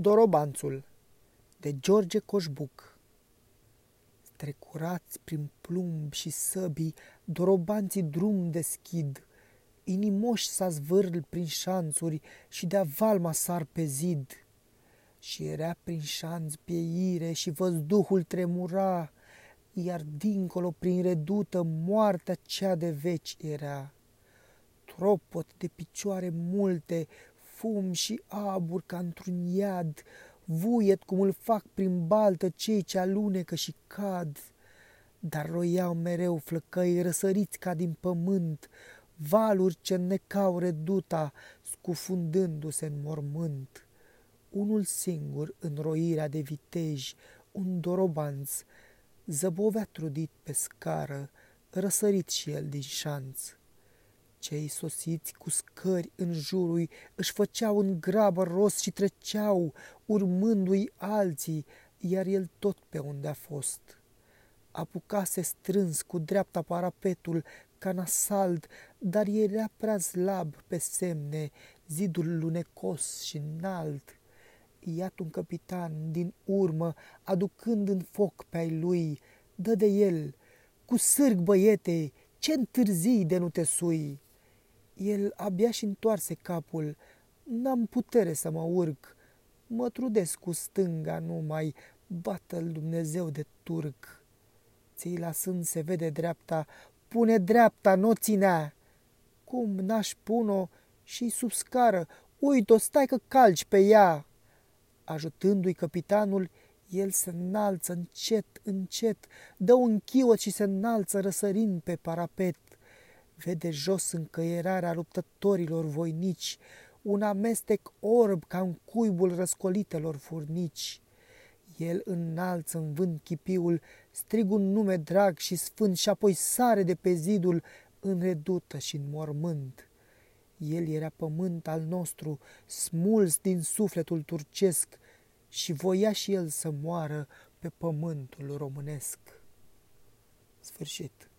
Dorobanțul de George Coșbuc Trecurați prin plumb și săbii, dorobanții drum deschid, Inimoși s-a zvârl prin șanțuri și de-a valma sar pe zid. Și era prin șanț pieire și văzduhul tremura, Iar dincolo prin redută moartea cea de veci era. Tropot de picioare multe, fum și abur ca într-un iad, vuiet cum îl fac prin baltă cei ce alunecă și cad. Dar roiau mereu flăcăi răsăriți ca din pământ, valuri ce necau reduta, scufundându-se în mormânt. Unul singur în roirea de viteji, un dorobanț, zăbovea trudit pe scară, răsărit și el din șanț. Cei sosiți cu scări în jurul își făceau în grabă rost și treceau, urmându-i alții, iar el tot pe unde a fost. Apucase strâns cu dreapta parapetul ca nasald, dar era prea slab pe semne, zidul lunecos și înalt. Iată un capitan din urmă, aducând în foc pe ai lui, dă de el, cu sârg băiete, ce întârzii de nu te sui? El abia și întoarse capul. N-am putere să mă urc. Mă trudesc cu stânga numai, bată-l Dumnezeu de turc. Ți-i lasând se vede dreapta, pune dreapta, nu ținea. Cum n-aș pun-o și sub scară, uite-o, stai că calci pe ea. Ajutându-i capitanul, el se înalță încet, încet, dă un chiot și se înalță răsărind pe parapet vede jos încăierarea luptătorilor voinici, un amestec orb ca în cuibul răscolitelor furnici. El înalță în vânt chipiul, strig un nume drag și sfânt și apoi sare de pe zidul în redută și în mormânt. El era pământ al nostru, smuls din sufletul turcesc și voia și el să moară pe pământul românesc. Sfârșit.